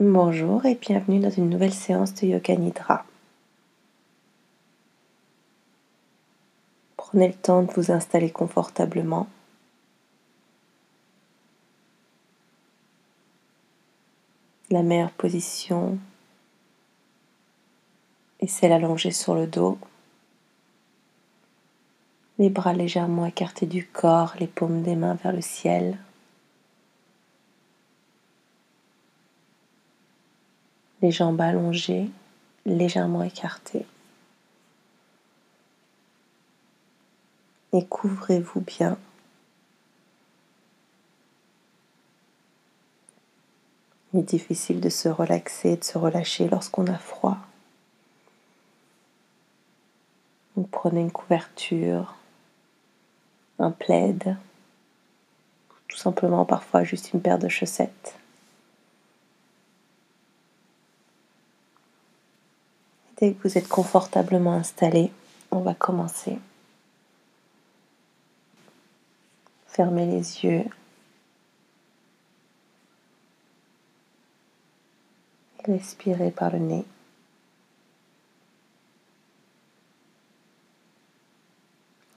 Bonjour et bienvenue dans une nouvelle séance de Yoga Nidra. Prenez le temps de vous installer confortablement. La meilleure position est celle allongée sur le dos. Les bras légèrement écartés du corps, les paumes des mains vers le ciel. Les jambes allongées, légèrement écartées. Et couvrez-vous bien. Il est difficile de se relaxer, de se relâcher lorsqu'on a froid. Vous prenez une couverture, un plaid, tout simplement parfois juste une paire de chaussettes. Dès que vous êtes confortablement installé, on va commencer. Fermez les yeux. Et respirez par le nez.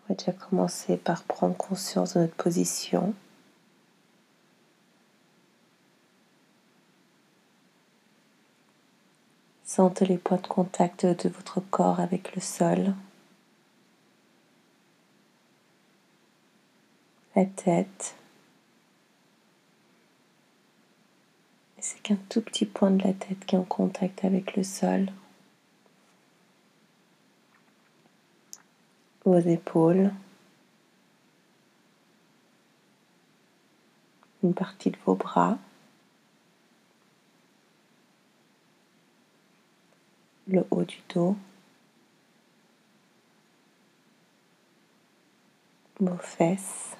On va déjà commencer par prendre conscience de notre position. Sentez les points de contact de votre corps avec le sol, la tête. C'est qu'un tout petit point de la tête qui est en contact avec le sol. Vos épaules. Une partie de vos bras. Le haut du dos, vos fesses,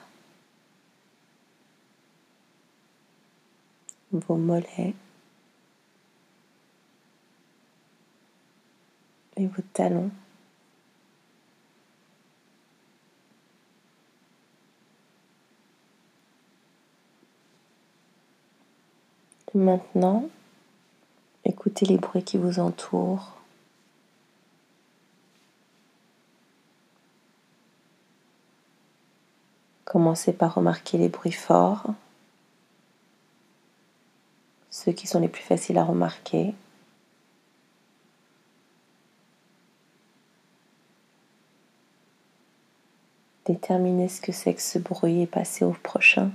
vos mollets et vos talons. Maintenant, écoutez les bruits qui vous entourent. Commencez par remarquer les bruits forts, ceux qui sont les plus faciles à remarquer. Déterminez ce que c'est que ce bruit et passez au prochain.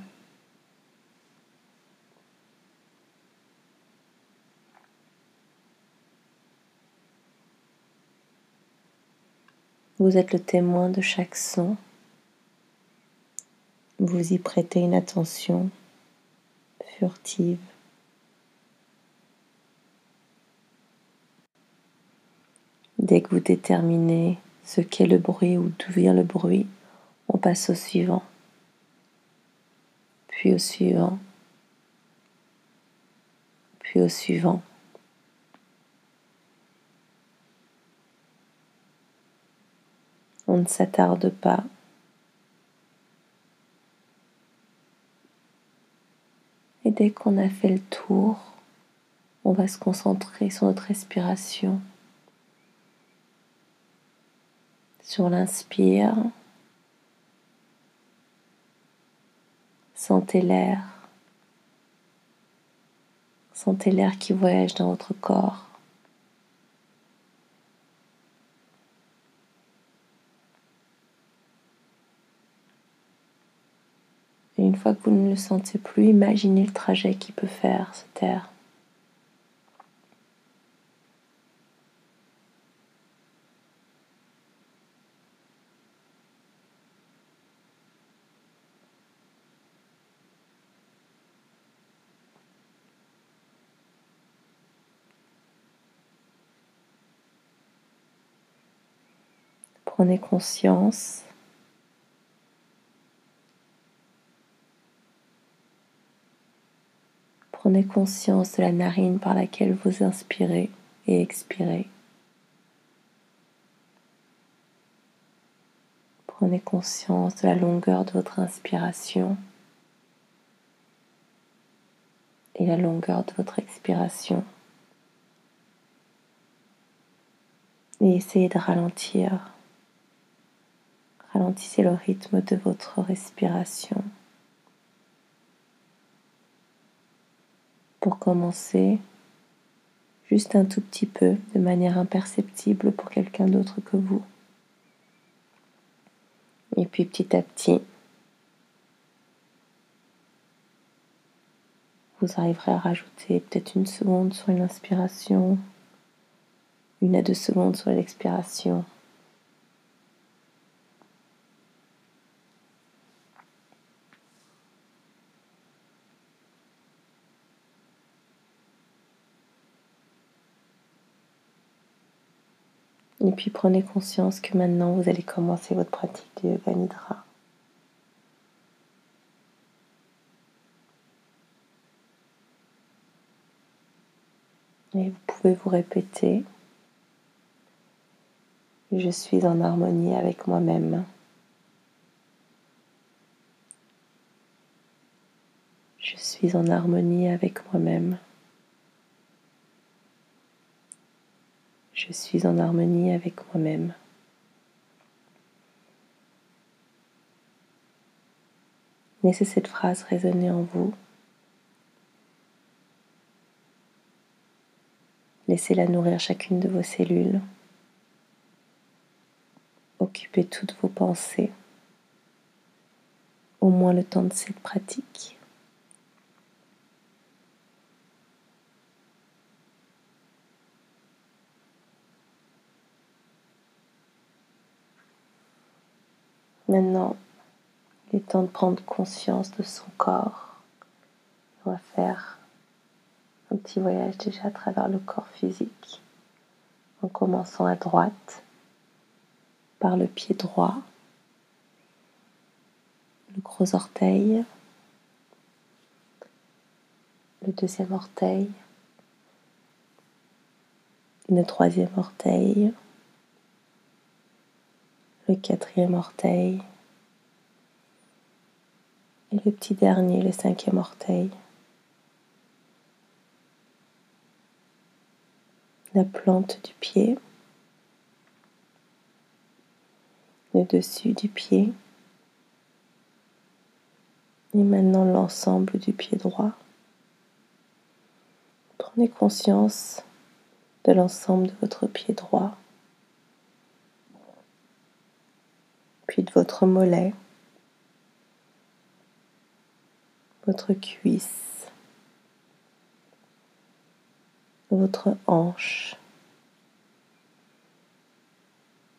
Vous êtes le témoin de chaque son vous y prêtez une attention furtive. Dès que vous déterminez ce qu'est le bruit ou d'où vient le bruit, on passe au suivant, puis au suivant, puis au suivant. On ne s'attarde pas Et dès qu'on a fait le tour, on va se concentrer sur notre respiration, sur l'inspire. Sentez l'air. Sentez l'air qui voyage dans votre corps. Et une fois que vous ne le sentez plus, imaginez le trajet qu'il peut faire, cette air. Prenez conscience Prenez conscience de la narine par laquelle vous inspirez et expirez. Prenez conscience de la longueur de votre inspiration et la longueur de votre expiration. Et essayez de ralentir. Ralentissez le rythme de votre respiration. Pour commencer, juste un tout petit peu, de manière imperceptible pour quelqu'un d'autre que vous. Et puis petit à petit, vous arriverez à rajouter peut-être une seconde sur une inspiration, une à deux secondes sur l'expiration. Et puis prenez conscience que maintenant vous allez commencer votre pratique de Yoga Nidra. Et vous pouvez vous répéter, je suis en harmonie avec moi-même. Je suis en harmonie avec moi-même. Je suis en harmonie avec moi-même. Laissez cette phrase résonner en vous. Laissez-la nourrir chacune de vos cellules. Occupez toutes vos pensées, au moins le temps de cette pratique. Maintenant, il est temps de prendre conscience de son corps. On va faire un petit voyage déjà à travers le corps physique en commençant à droite par le pied droit, le gros orteil, le deuxième orteil, le troisième orteil, le quatrième orteil et le petit dernier, le cinquième orteil. La plante du pied, le dessus du pied et maintenant l'ensemble du pied droit. Prenez conscience de l'ensemble de votre pied droit. Puis de votre mollet, votre cuisse, votre hanche,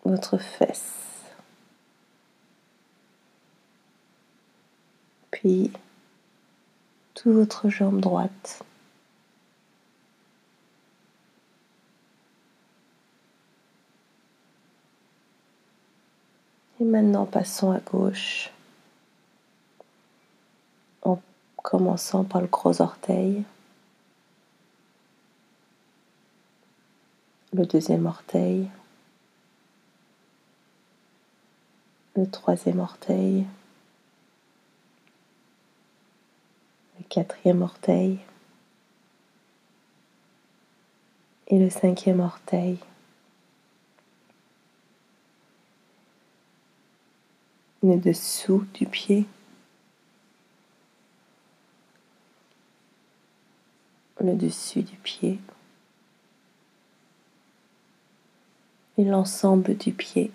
votre fesse, puis toute votre jambe droite. Et maintenant, passons à gauche. En commençant par le gros orteil, le deuxième orteil, le troisième orteil, le quatrième orteil. Et le cinquième orteil. Le dessous du pied, le dessus du pied. Et l'ensemble du pied.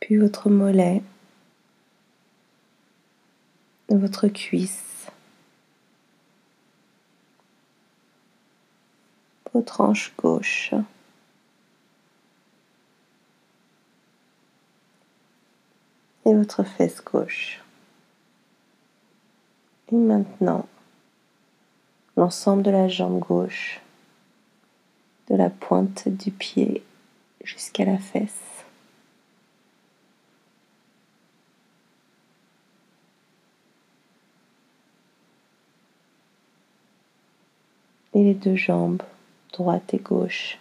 Puis votre mollet, votre cuisse, votre hanche gauche. Et votre fesse gauche. Et maintenant, l'ensemble de la jambe gauche, de la pointe du pied jusqu'à la fesse. Et les deux jambes droite et gauche.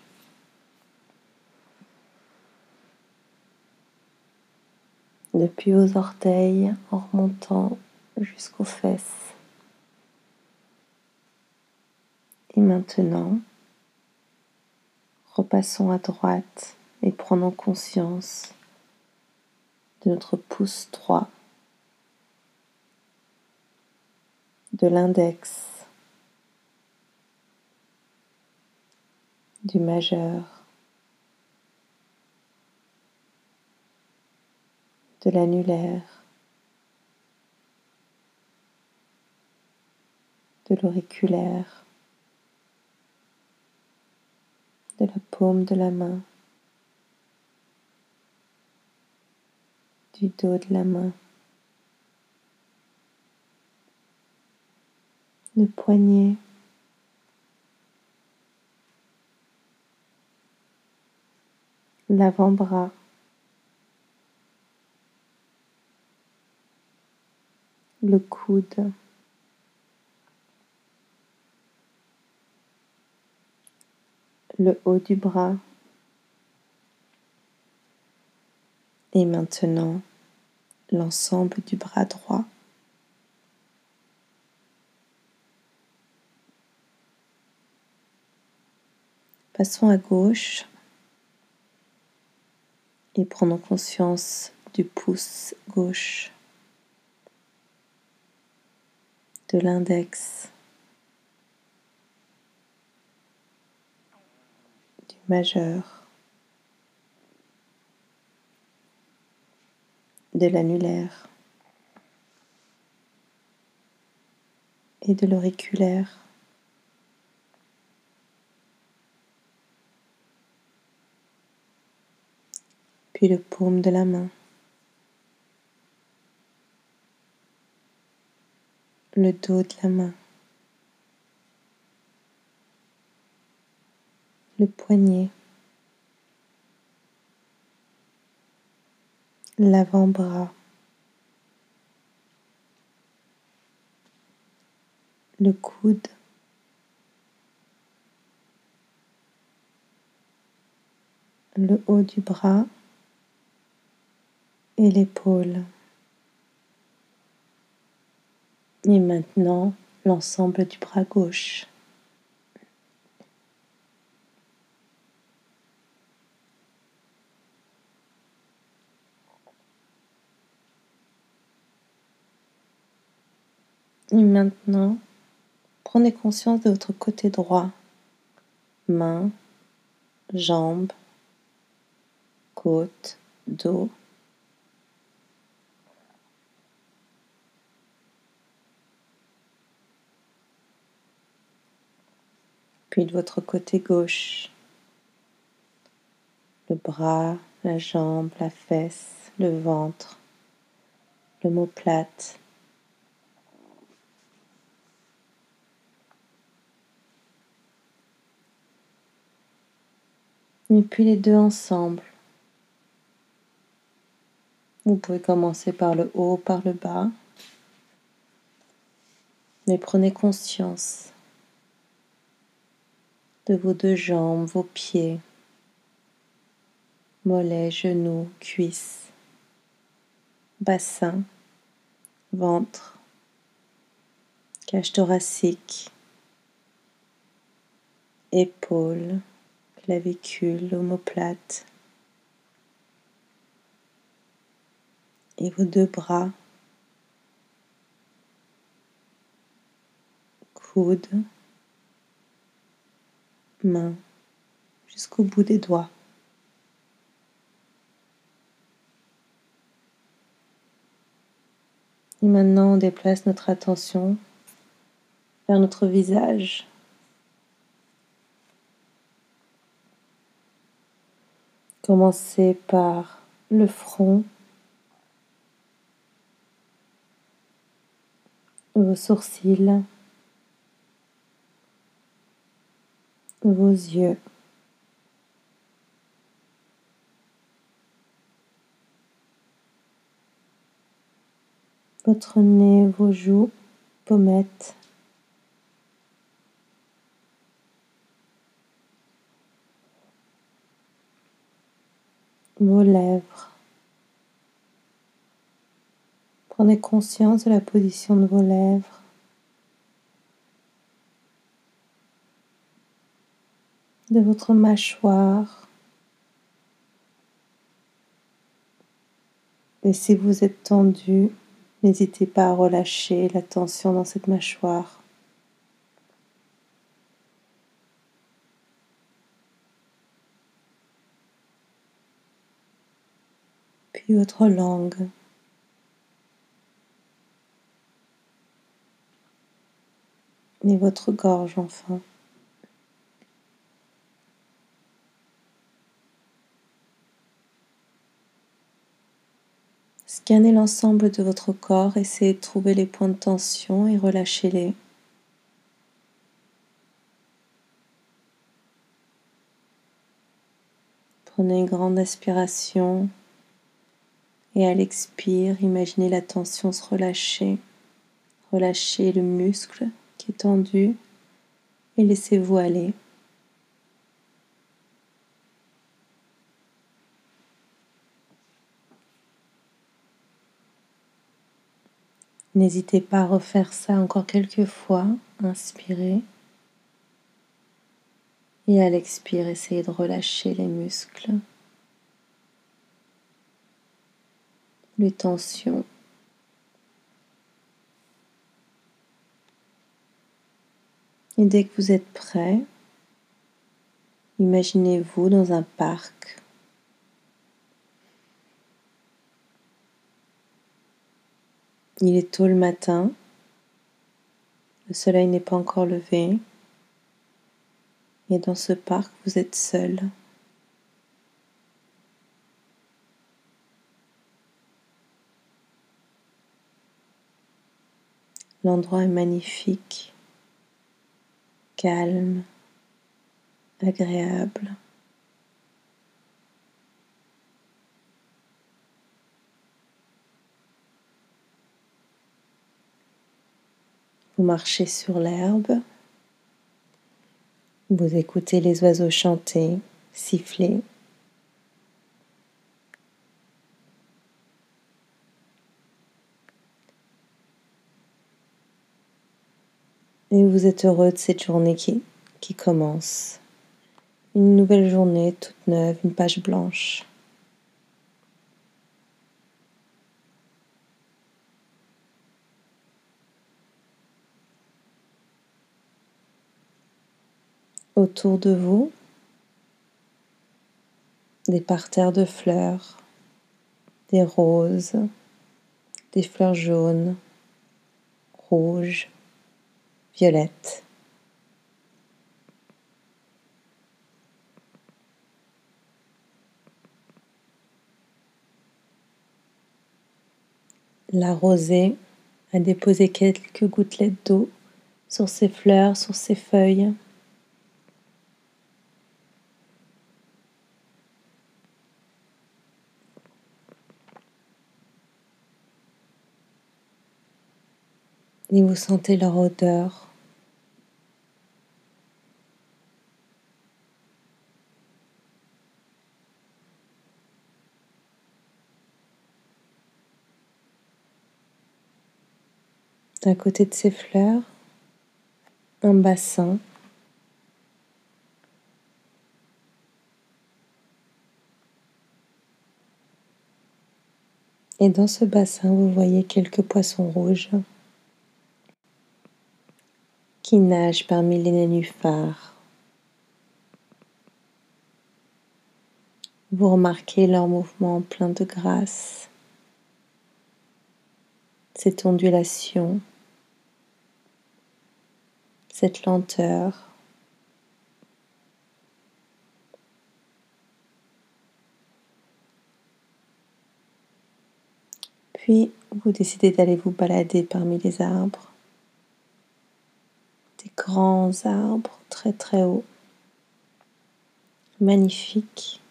depuis vos orteils en remontant jusqu'aux fesses. Et maintenant, repassons à droite et prenons conscience de notre pouce droit, de l'index, du majeur, de l'annulaire, de l'auriculaire, de la paume de la main, du dos de la main, le poignet, l'avant-bras, le coude, le haut du bras. Et maintenant, l'ensemble du bras droit. Passons à gauche et prenons conscience du pouce gauche, de l'index, du majeur, de l'annulaire et de l'auriculaire. Le paume de la main, le dos de la main, le poignet, l'avant-bras, le coude, le haut du bras et l'épaule. Et maintenant, l'ensemble du bras gauche. Et maintenant, prenez conscience de votre côté droit, main, jambes, côte, dos. Puis de votre côté gauche, le bras, la jambe, la fesse, le ventre, le plate. Et puis les deux ensemble. Vous pouvez commencer par le haut, par le bas. Mais prenez conscience de vos deux jambes, vos pieds, mollets, genoux, cuisses, bassin, ventre, cage thoracique, épaules, clavicule, omoplate et vos deux bras, coudes, main jusqu'au bout des doigts. Et maintenant, on déplace notre attention vers notre visage. Commencez par le front, vos sourcils, vos yeux. Votre nez, vos joues, pommettes. Vos lèvres. Prenez conscience de la position de vos lèvres. De votre mâchoire. Et si vous êtes tendu, n'hésitez pas à relâcher la tension dans cette mâchoire. Puis votre langue. Et votre gorge enfin. Scannez l'ensemble de votre corps, essayez de trouver les points de tension et relâchez-les. Prenez une grande aspiration et à l'expire, imaginez la tension se relâcher. Relâchez le muscle qui est tendu et laissez-vous aller. N'hésitez pas à refaire ça encore quelques fois. Inspirez. Et à l'expire, essayez de relâcher les muscles, les tensions. Et dès que vous êtes prêt, imaginez-vous dans un parc Il est tôt le matin, le soleil n'est pas encore levé, et dans ce parc, vous êtes seul. L'endroit est magnifique, calme, agréable. Vous marchez sur l'herbe. Vous écoutez les oiseaux chanter, siffler. Et vous êtes heureux de cette journée qui, qui commence. Une nouvelle journée toute neuve, une page blanche. Autour de vous des parterres de fleurs, des roses, des fleurs jaunes, rouges, violettes. La rosée a déposé quelques gouttelettes d'eau sur ses fleurs, sur ses feuilles. Et vous sentez leur odeur. À côté de ces fleurs, un bassin. Et dans ce bassin, vous voyez quelques poissons rouges nagent parmi les nénuphars. Vous remarquez leurs mouvements pleins de grâce, cette ondulation, cette lenteur. Puis vous décidez d'aller vous balader parmi les arbres grands arbres très très hauts, magnifiques.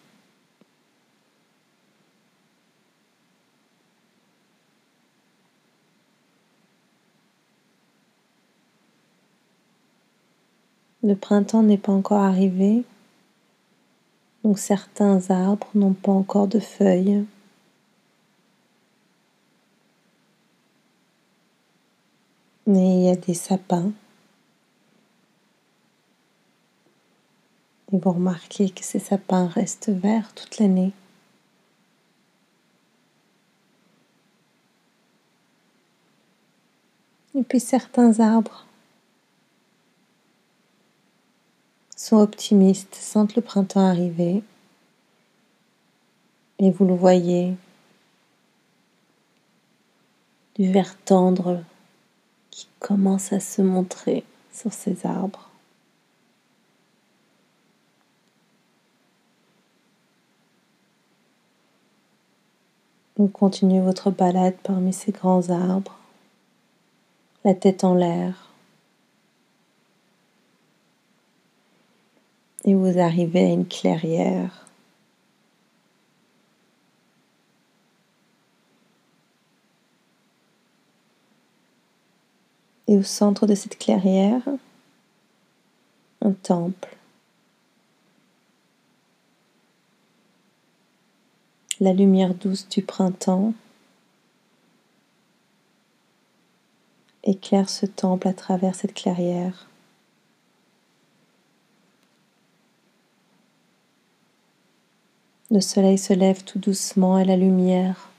Le printemps n'est pas encore arrivé, donc certains arbres n'ont pas encore de feuilles. il y a des sapins. Et vous remarquez que ces sapins restent verts toute l'année. Et puis certains arbres sont optimistes, sentent le printemps arriver. Et vous le voyez, du vert tendre qui commence à se montrer sur ces arbres. Vous continuez votre balade parmi ces grands arbres, la tête en l'air. Et vous arrivez à une clairière. Et au centre de cette clairière, un temple. La lumière douce du printemps éclaire ce temple à travers cette clairière. Le soleil se lève tout doucement et la lumière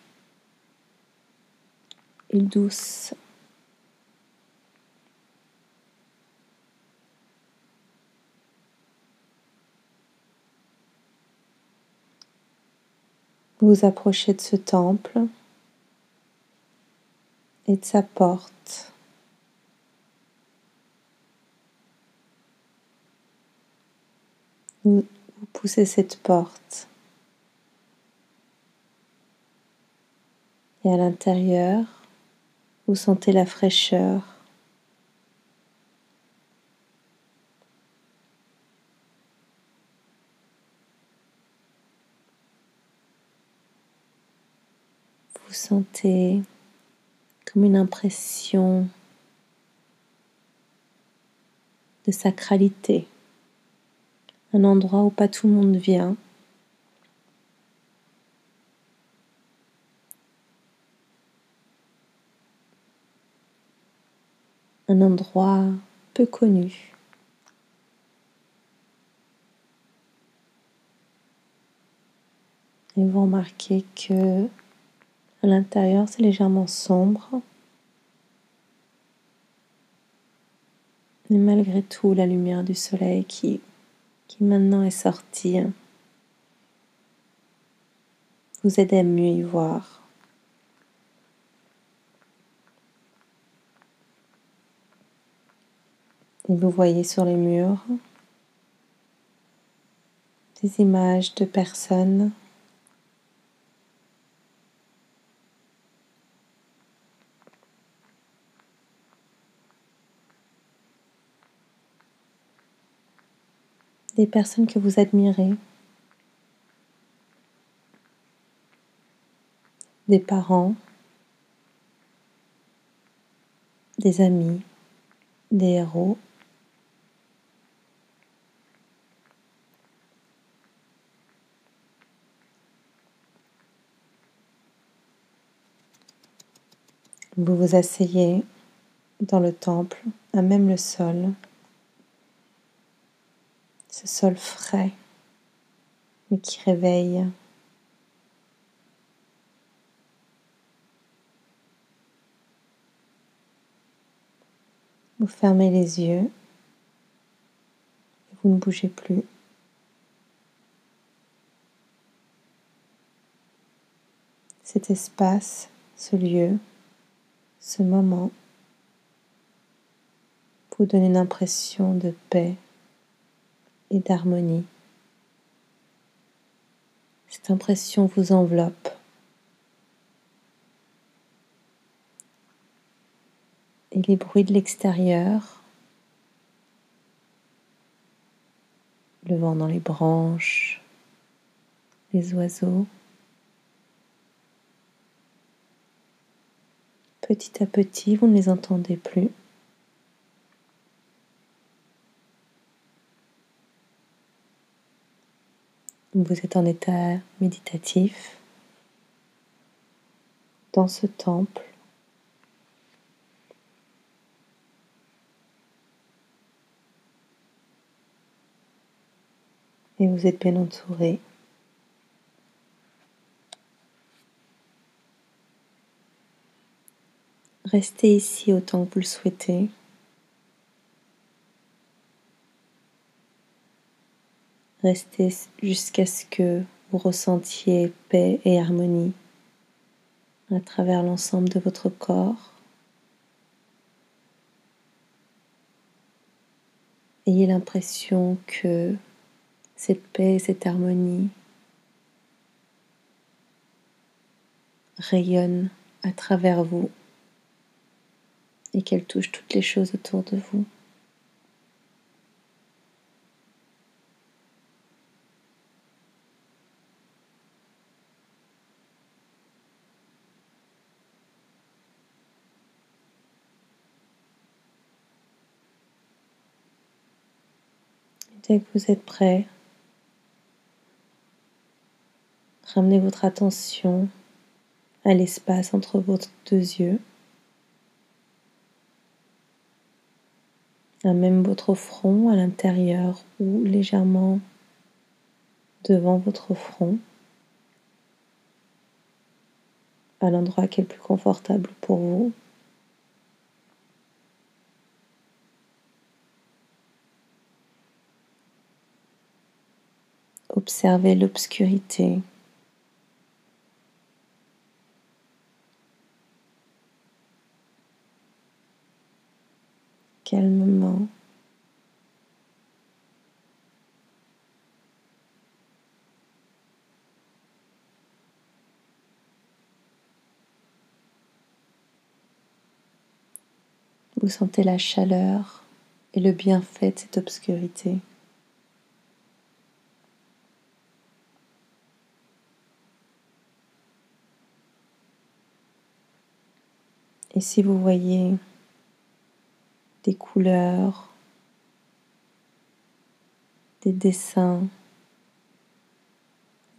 est douce Vous vous approchez de ce temple et de sa porte. Vous, poussez cette porte. Et à l'intérieur, vous sentez la fraîcheur vous sentez comme une impression de sacralité, un endroit où pas tout le monde vient. Un endroit peu connu. Et vous remarquez que l'intérieur, c'est légèrement sombre. Mais malgré tout, la lumière du soleil qui maintenant est sortie vous aide à mieux y voir. Et vous voyez sur les murs des images de personnes des personnes que vous admirez, des parents, des amis, des héros. Vous vous asseyez dans le temple, à même le sol, ce sol frais, mais qui réveille. Vous fermez les yeux et vous ne bougez plus. Cet espace, ce lieu, ce moment vous donne une impression de paix, et d'harmonie. Cette impression vous enveloppe. Et les bruits de l'extérieur, le vent dans les branches, les oiseaux, petit à petit, vous ne les entendez plus. vous êtes en état méditatif dans ce temple. Et vous êtes bien entouré. Restez ici autant que vous le souhaitez. Restez jusqu'à ce que vous ressentiez paix et harmonie à travers l'ensemble de votre corps. Ayez l'impression que cette paix et cette harmonie rayonnent à travers vous et qu'elle touche toutes les choses autour de vous. Dès que vous êtes prêt, ramenez votre attention à l'espace entre vos deux yeux. à même votre front à l'intérieur ou légèrement devant votre front, à l'endroit qui est le plus confortable pour vous. Observez l'obscurité. calmement. Vous sentez la chaleur et le bienfait de cette obscurité. Et si vous voyez des couleurs, des dessins,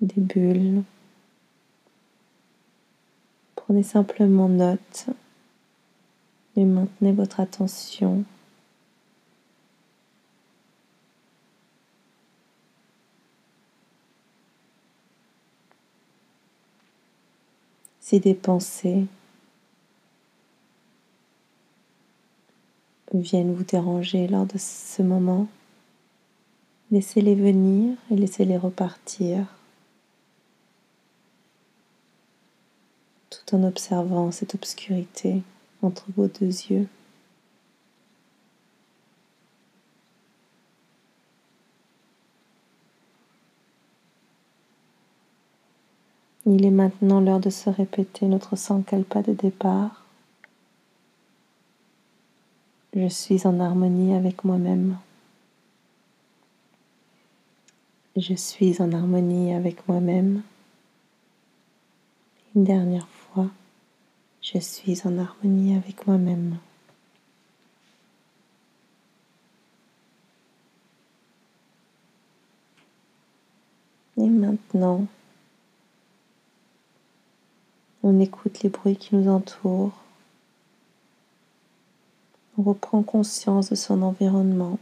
des bulles. Prenez simplement note et maintenez votre attention si des pensées viennent vous déranger lors de ce moment, laissez-les venir et laissez-les repartir tout en observant cette obscurité entre vos deux yeux. Il est maintenant l'heure de se répéter notre sankalpa de départ. Je suis en harmonie avec moi-même. Je suis en harmonie avec moi-même. Une dernière fois, je suis en harmonie avec moi-même. Et maintenant, on écoute les bruits qui nous entourent. Reprend conscience de son environnement.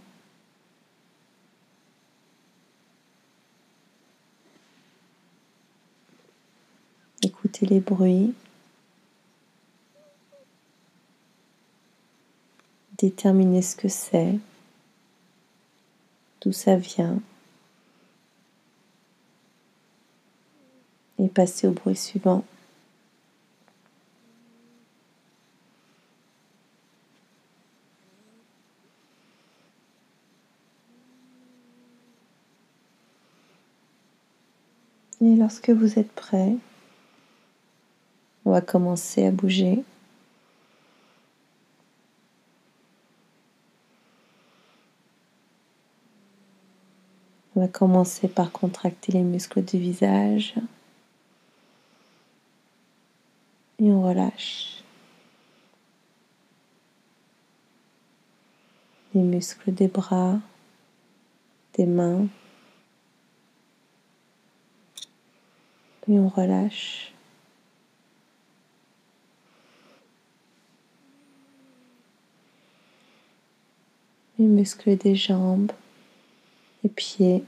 Écoutez les bruits. Déterminez ce que c'est, d'où ça vient. Et passez au bruit suivant. Et lorsque vous êtes prêt, on va commencer à bouger. On va commencer par contracter les muscles du visage. Et on relâche. Les muscles des bras, des mains. Et on relâche. Les muscles des jambes, les pieds,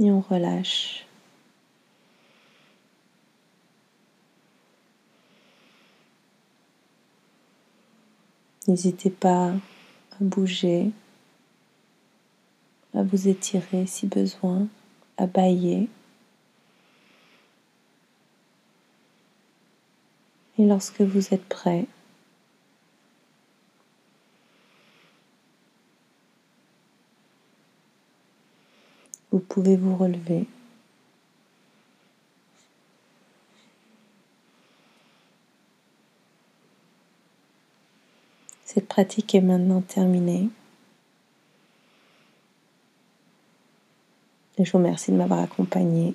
Et on relâche. N'hésitez pas à bouger, à vous étirer si besoin, Et lorsque vous êtes prêt, vous pouvez vous relever. Cette pratique est maintenant terminée. Je vous remercie de m'avoir accompagné.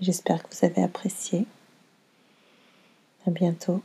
J'espère que vous avez apprécié. À bientôt.